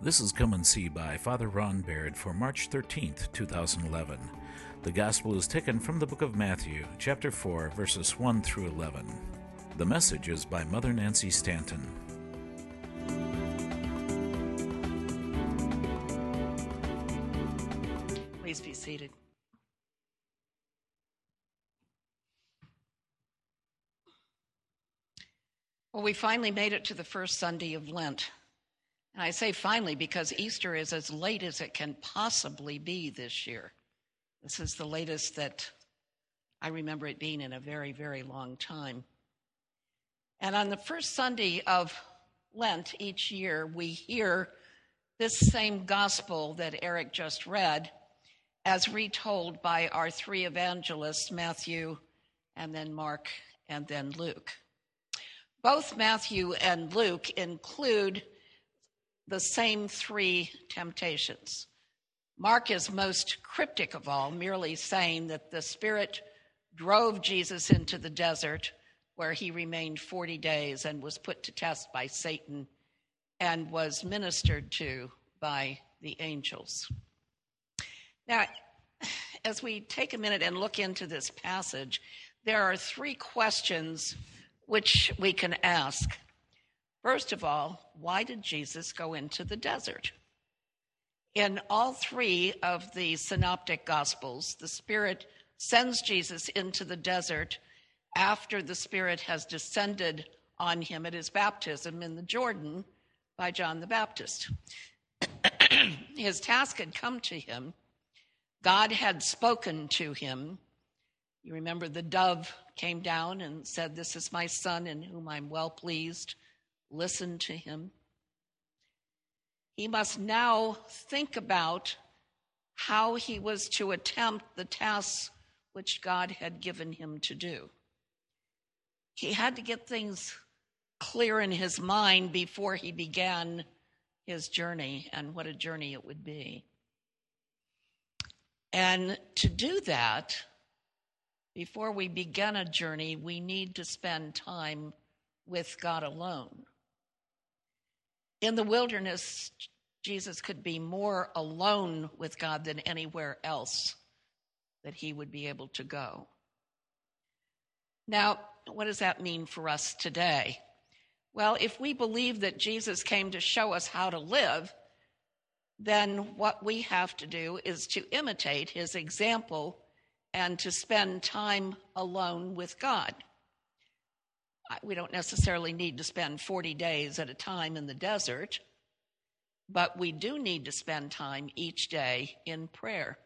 This is Come and See by Father Ron Baird for March 13th, 2011. The Gospel is taken from the book of Matthew, chapter 4, verses 1 through 11. The message is by Mother Nancy Stanton. Please be seated. Well, we finally made it to the first Sunday of Lent. And I say finally because Easter is as late as it can possibly be this year. This is the latest that I remember it being in a very, very long time. And on the first Sunday of Lent each year, we hear this same gospel that Eric just read as retold by our three evangelists, Matthew, and then Mark, and then Luke. Both Matthew and Luke include the same three temptations. Mark is most cryptic of all, merely saying that the Spirit drove Jesus into the desert where he remained 40 days and was put to test by Satan and was ministered to by the angels. Now, as we take a minute and look into this passage, there are three questions which we can ask. First of all, why did Jesus go into the desert? In all three of the synoptic gospels, the Spirit sends Jesus into the desert after the Spirit has descended on him at his baptism in the Jordan by John the Baptist. his task had come to him, God had spoken to him. You remember the dove came down and said, This is my son in whom I'm well pleased. Listen to him. He must now think about how he was to attempt the tasks which God had given him to do. He had to get things clear in his mind before he began his journey and what a journey it would be. And to do that, before we begin a journey, we need to spend time with God alone. In the wilderness, Jesus could be more alone with God than anywhere else that he would be able to go. Now, what does that mean for us today? Well, if we believe that Jesus came to show us how to live, then what we have to do is to imitate his example and to spend time alone with God. We don't necessarily need to spend 40 days at a time in the desert, but we do need to spend time each day in prayer.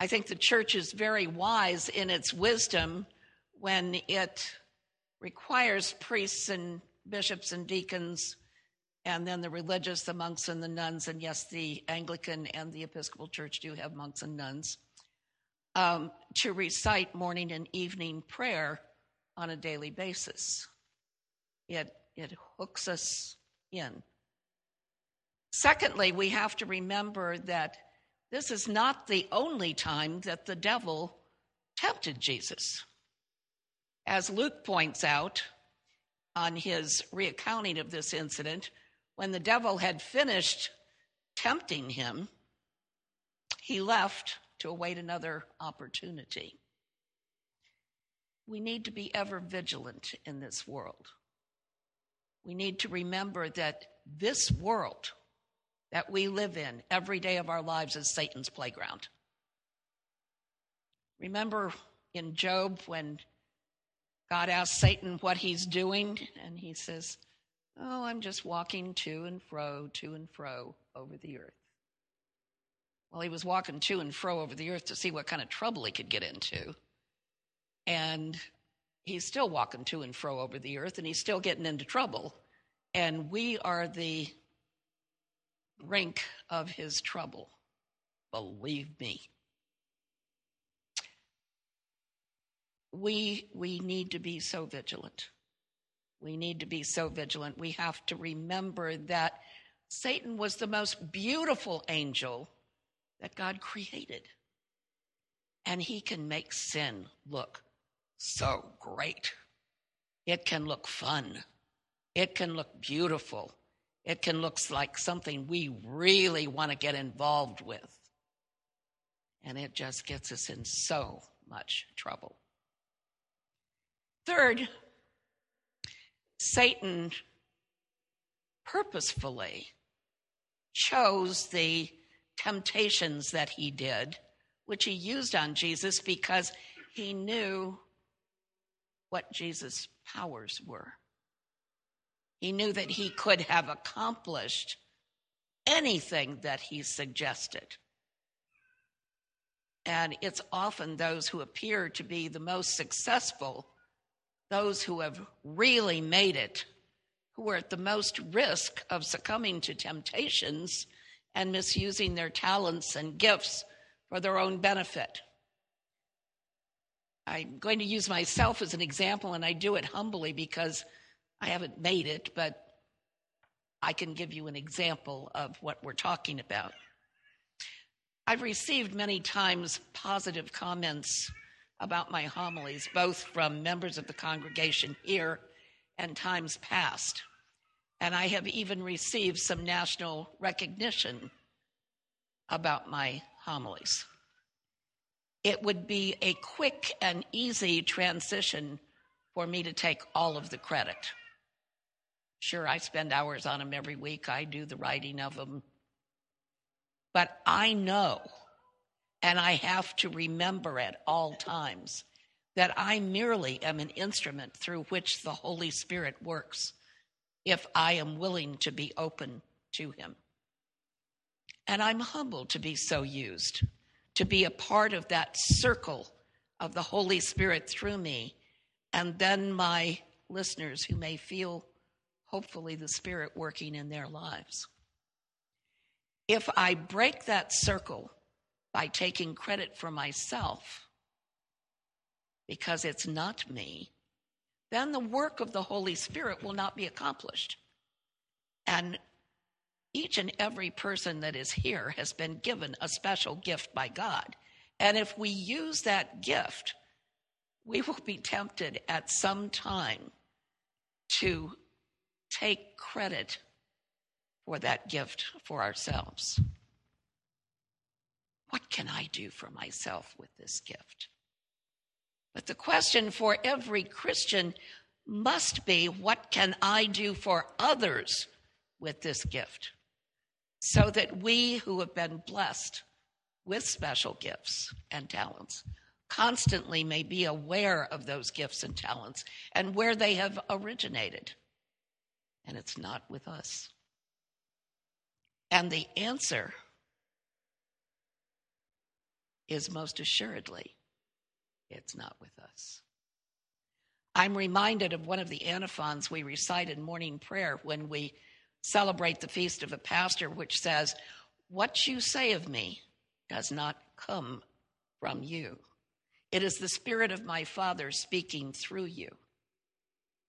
I think the church is very wise in its wisdom when it requires priests and bishops and deacons, and then the religious, the monks and the nuns, and yes, the Anglican and the Episcopal Church do have monks and nuns, um, to recite morning and evening prayer on a daily basis. It, it hooks us in. Secondly, we have to remember that this is not the only time that the devil tempted Jesus. As Luke points out on his reaccounting of this incident, when the devil had finished tempting him, he left to await another opportunity. We need to be ever vigilant in this world. We need to remember that this world that we live in every day of our lives is Satan's playground. Remember in Job when God asked Satan what he's doing, and he says, Oh, I'm just walking to and fro, to and fro over the earth. Well, he was walking to and fro over the earth to see what kind of trouble he could get into. And he's still walking to and fro over the earth, and he's still getting into trouble. And we are the rink of his trouble. Believe me. We, we need to be so vigilant. We need to be so vigilant. We have to remember that Satan was the most beautiful angel that God created. And he can make sin look so great. It can look fun. It can look beautiful. it can look like something we really want to get involved with. And it just gets us in so much trouble. Third, Satan purposefully chose the temptations that he did, which he used on Jesus because he knew what Jesus' powers were. He knew that he could have accomplished anything that he suggested. And it's often those who appear to be the most successful, those who have really made it, who are at the most risk of succumbing to temptations and misusing their talents and gifts for their own benefit. I'm going to use myself as an example, and I do it humbly because I haven't made it, but I can give you an example of what we're talking about. I've received many times positive comments about my homilies, both from members of the congregation here and times past. And I have even received some national recognition about my homilies. It would be a quick and easy transition for me to take all of the credit. Sure, I spend hours on them every week, I do the writing of them, but I know, and I have to remember at all times, that I merely am an instrument through which the Holy Spirit works if I am willing to be open to Him. And I'm humbled to be so used, to be a part of that circle of the Holy Spirit through me, and then my listeners who may feel, hopefully, the Spirit working in their lives. If I break that circle by taking credit for myself, because it's not me, then the work of the Holy Spirit will not be accomplished. And each and every person that is here has been given a special gift by God. And if we use that gift, we will be tempted at some time to take credit for that gift for ourselves. What can I do for myself with this gift? But the question for every Christian must be what can I do for others with this gift? So that we who have been blessed with special gifts and talents constantly may be aware of those gifts and talents and where they have originated. And it's not with us. And the answer is most assuredly, it's not with us. I'm reminded of one of the antiphons we recite in morning prayer when we celebrate the feast of the pastor, which says, What you say of me does not come from you. It is the Spirit of my Father speaking through you.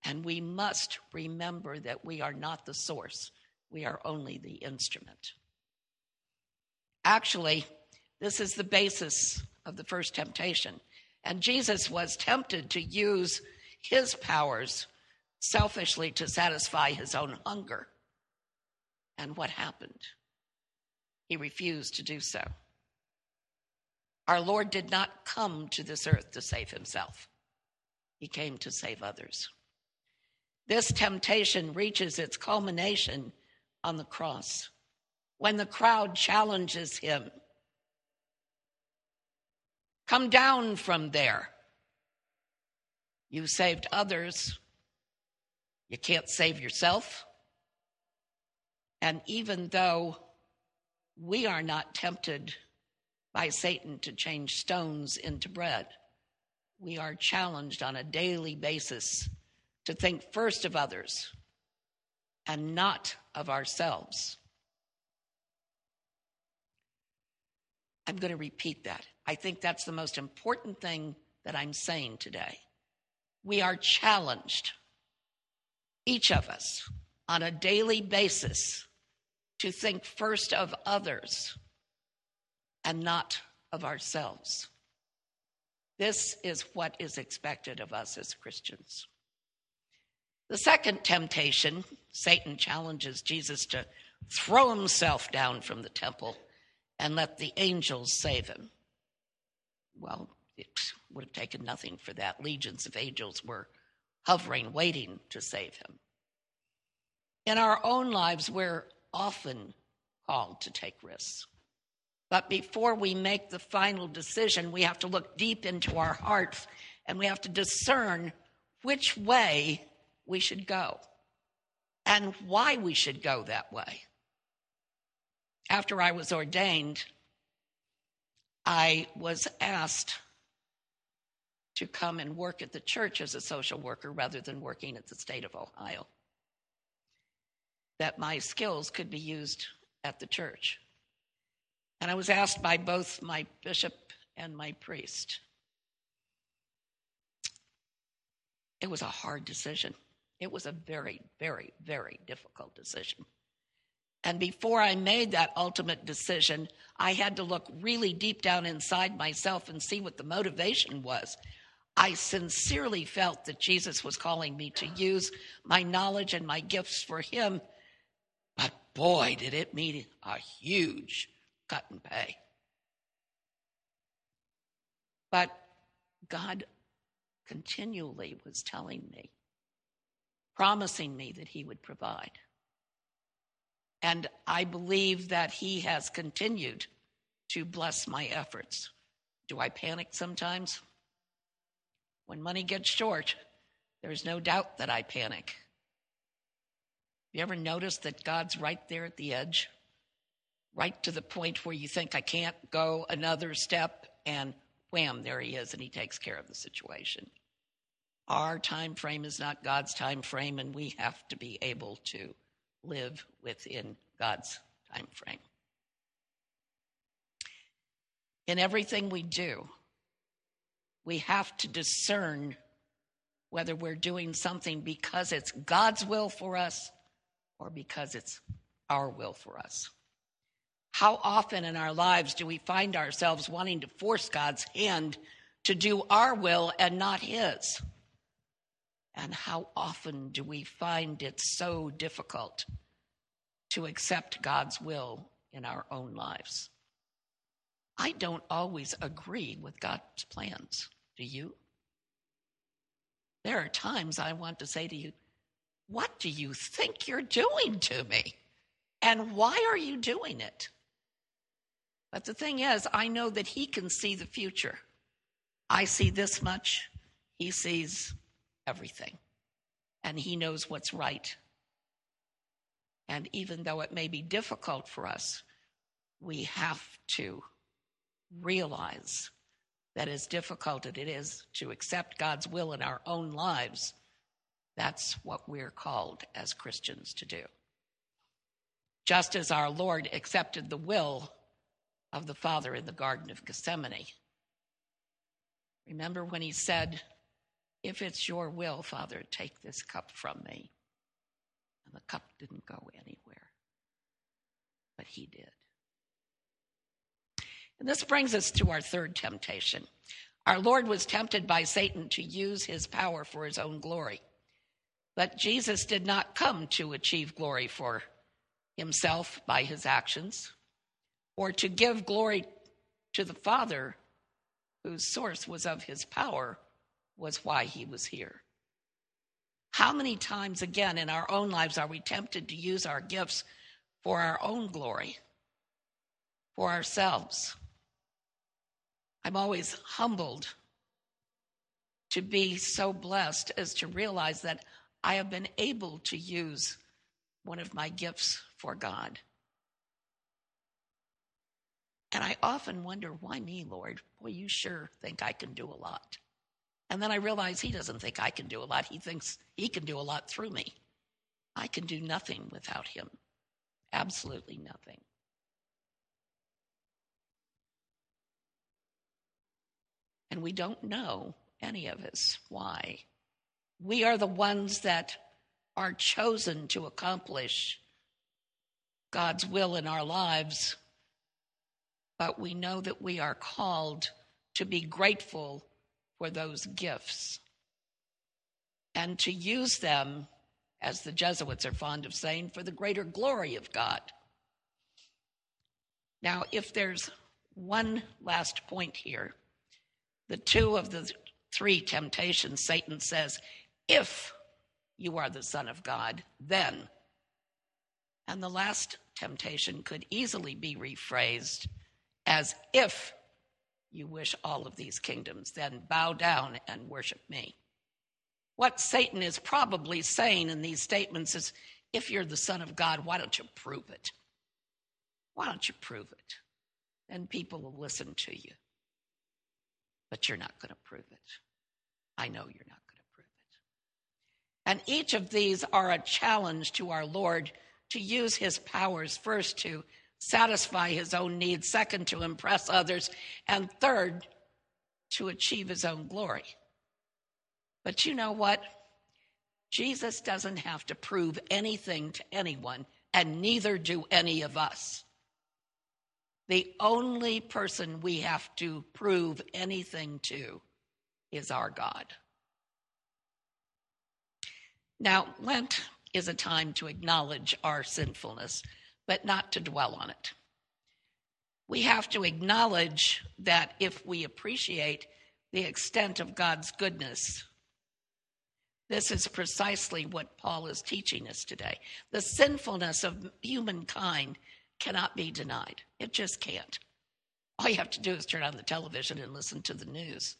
And we must remember that we are not the source, we are only the instrument. Actually, this is the basis of the first temptation. And Jesus was tempted to use his powers selfishly to satisfy his own hunger. And what happened? He refused to do so. Our Lord did not come to this earth to save himself, he came to save others. This temptation reaches its culmination on the cross when the crowd challenges him Come down from there. You saved others. You can't save yourself. And even though we are not tempted by Satan to change stones into bread, we are challenged on a daily basis to think first of others and not of ourselves. I'm going to repeat that. I think that's the most important thing that I'm saying today. We are challenged, each of us, on a daily basis to think first of others and not of ourselves. This is what is expected of us as Christians. The second temptation, Satan challenges Jesus to throw himself down from the temple and let the angels save him. Well, it would have taken nothing for that. Legions of angels were hovering, waiting to save him. In our own lives, we're often called to take risks. But before we make the final decision, we have to look deep into our hearts and we have to discern which way we should go and why we should go that way. After I was ordained, I was asked to come and work at the church as a social worker rather than working at the state of Ohio. That my skills could be used at the church. And I was asked by both my bishop and my priest. It was a hard decision. It was a very, very, very difficult decision. And before I made that ultimate decision, I had to look really deep down inside myself and see what the motivation was. I sincerely felt that Jesus was calling me to use my knowledge and my gifts for Him. Boy, did it mean a huge cut in pay. But God continually was telling me, promising me that He would provide. And I believe that He has continued to bless my efforts. Do I panic sometimes? When money gets short, there's no doubt that I panic. You ever notice that God's right there at the edge? Right to the point where you think I can't go another step, and wham, there he is, and he takes care of the situation. Our time frame is not God's time frame, and we have to be able to live within God's time frame. In everything we do, we have to discern whether we're doing something because it's God's will for us or because it's our will for us. How often in our lives do we find ourselves wanting to force God's hand to do our will and not His? And how often do we find it so difficult to accept God's will in our own lives? I don't always agree with God's plans. Do you? There are times I want to say to you, What do you think you're doing to me? And why are you doing it? But the thing is, I know that He can see the future. I see this much, He sees everything. And He knows what's right. And even though it may be difficult for us, we have to realize that as difficult as it is to accept God's will in our own lives, that's what we're called as Christians to do. Just as our Lord accepted the will of the Father in the Garden of Gethsemane. Remember when he said, If it's your will, Father, take this cup from me. And the cup didn't go anywhere, but he did. And this brings us to our third temptation. Our Lord was tempted by Satan to use his power for his own glory. But Jesus did not come to achieve glory for himself by his actions or to give glory to the Father, whose source was of his power, was why he was here. How many times again in our own lives are we tempted to use our gifts for our own glory, for ourselves? I'm always humbled to be so blessed as to realize that I have been able to use one of my gifts for God. And I often wonder, why me, Lord? Boy, you sure think I can do a lot. And then I realize he doesn't think I can do a lot. He thinks he can do a lot through me. I can do nothing without him. Absolutely nothing. And we don't know, any of us, why. We are the ones that are chosen to accomplish God's will in our lives, but we know that we are called to be grateful for those gifts and to use them as the Jesuits are fond of saying, for the greater glory of God. Now, if there's one last point here, the two of the three temptations, Satan says, if you are the Son of God, then. And the last temptation could easily be rephrased as if you wish all of these kingdoms, then bow down and worship me. What Satan is probably saying in these statements is if you're the Son of God, why don't you prove it? Why don't you prove it? Then people will listen to you. But you're not going to prove it. I know you're not going to prove it. And each of these are a challenge to our Lord to use his powers first to satisfy his own needs, second, to impress others, and third, to achieve his own glory. But you know what? Jesus doesn't have to prove anything to anyone, and neither do any of us. The only person we have to prove anything to is our God. Now, Lent is a time to acknowledge our sinfulness, but not to dwell on it. We have to acknowledge that if we appreciate the extent of God's goodness, this is precisely what Paul is teaching us today. The sinfulness of humankind cannot be denied. It just can't. All you have to do is turn on the television and listen to the news.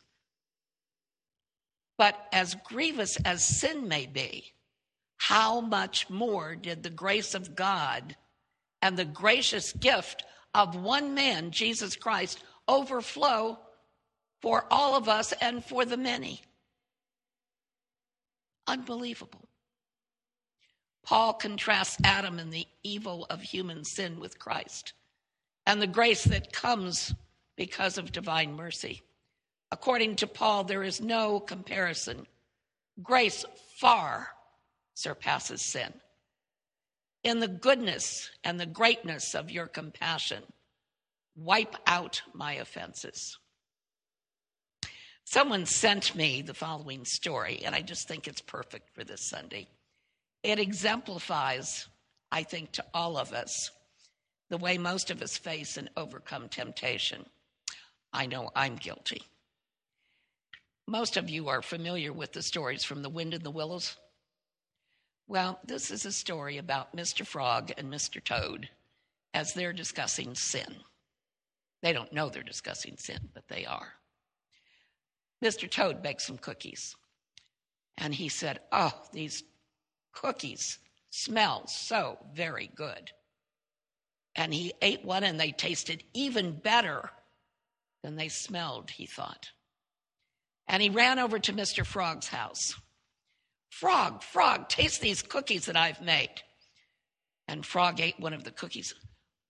But as grievous as sin may be, how much more did the grace of God and the gracious gift of one man, Jesus Christ, overflow for all of us and for the many? Unbelievable. Paul contrasts Adam and the evil of human sin with Christ and the grace that comes because of divine mercy. According to Paul, there is no comparison. Grace far surpasses sin. In the goodness and the greatness of your compassion, wipe out my offenses. Someone sent me the following story, and I just think it's perfect for this Sunday. It exemplifies, I think, to all of us the way most of us face and overcome temptation. I know I'm guilty. Most of you are familiar with the stories from The Wind in the Willows. Well, this is a story about Mr. Frog and Mr. Toad as they're discussing sin. They don't know they're discussing sin, but they are. Mr. Toad baked some cookies, and he said, Oh, these cookies smell so very good. And he ate one and they tasted even better than they smelled, he thought. And he ran over to Mr. Frog's house. Frog, Frog, taste these cookies that I've made. And Frog ate one of the cookies.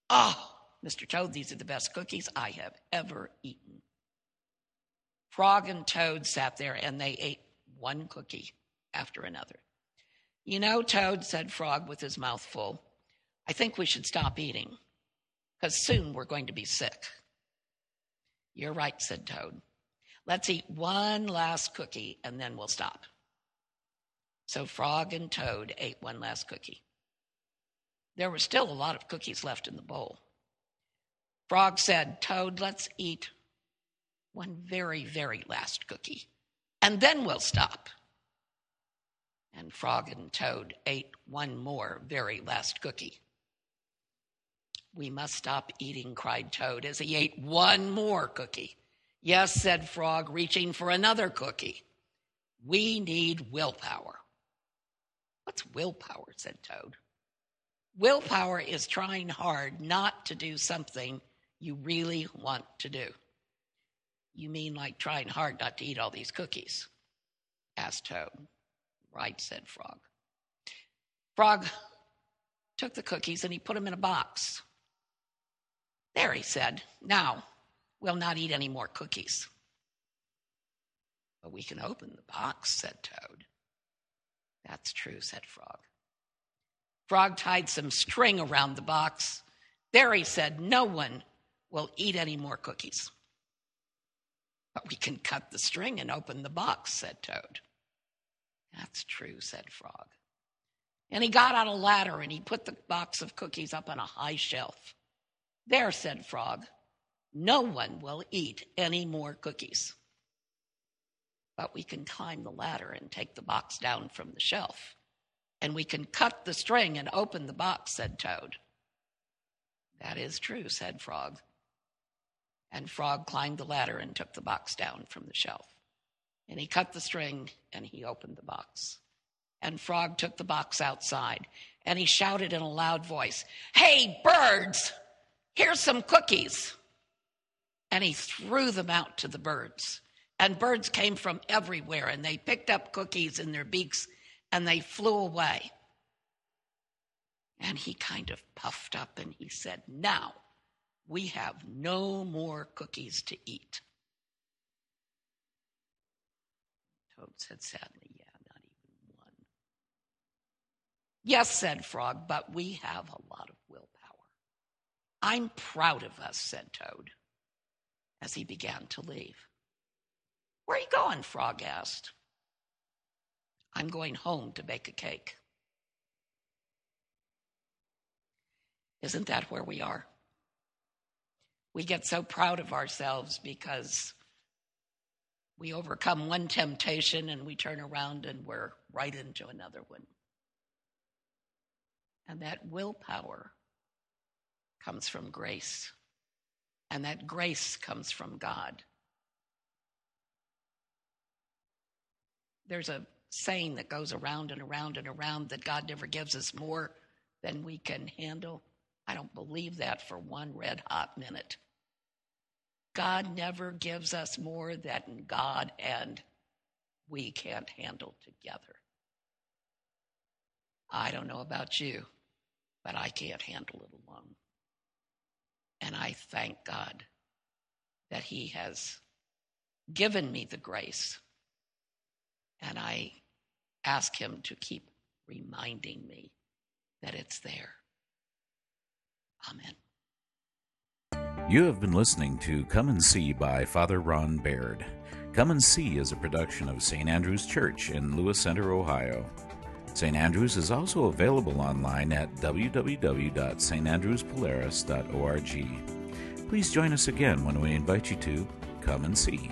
Oh, Mr. Toad, these are the best cookies I have ever eaten. Frog and Toad sat there and they ate one cookie after another. You know, Toad, said Frog with his mouth full, I think we should stop eating because soon we're going to be sick. You're right, said Toad. Let's eat one last cookie and then we'll stop. So Frog and Toad ate one last cookie. There were still a lot of cookies left in the bowl. Frog said, Toad, let's eat one very, very last cookie, and then we'll stop and Frog and Toad ate one more very last cookie. We must stop eating, cried Toad as he ate one more cookie. Yes, said Frog, reaching for another cookie. We need willpower. What's willpower? said Toad. Willpower is trying hard not to do something you really want to do. You mean like trying hard not to eat all these cookies? asked Toad. Right, said Frog. Frog took the cookies and he put them in a box. There, he said, now we'll not eat any more cookies. But we can open the box, said Toad. That's true, said Frog. Frog tied some string around the box. There, he said, no one will eat any more cookies. But we can cut the string and open the box, said Toad. That's true, said Frog. And he got on a ladder and he put the box of cookies up on a high shelf. There, said Frog, no one will eat any more cookies. But we can climb the ladder and take the box down from the shelf. And we can cut the string and open the box, said Toad. That is true, said Frog. And Frog climbed the ladder and took the box down from the shelf. And he cut the string and he opened the box. And Frog took the box outside and he shouted in a loud voice, Hey, birds, here's some cookies. And he threw them out to the birds. And birds came from everywhere and they picked up cookies in their beaks and they flew away. And he kind of puffed up and he said, Now we have no more cookies to eat. Toad said sadly, Yeah, not even one. Yes, said Frog, but we have a lot of willpower. I'm proud of us, said Toad as he began to leave. Where are you going? Frog asked. I'm going home to bake a cake. Isn't that where we are? We get so proud of ourselves because we overcome one temptation and we turn around and we're right into another one. And that willpower comes from grace, and that grace comes from God. There's a saying that goes around and around and around that God never gives us more than we can handle. I don't believe that for one red hot minute. God never gives us more than God and we can't handle together. I don't know about you, but I can't handle it alone. And I thank God that He has given me the grace. And I ask Him to keep reminding me that it's there. Amen. You have been listening to Come and See by Father Ron Baird. Come and See is a production of St. Andrew's Church in Lewis Center, Ohio. St. Andrews is also available online at www.standrewspolaris.org. Please join us again when we invite you to come and see.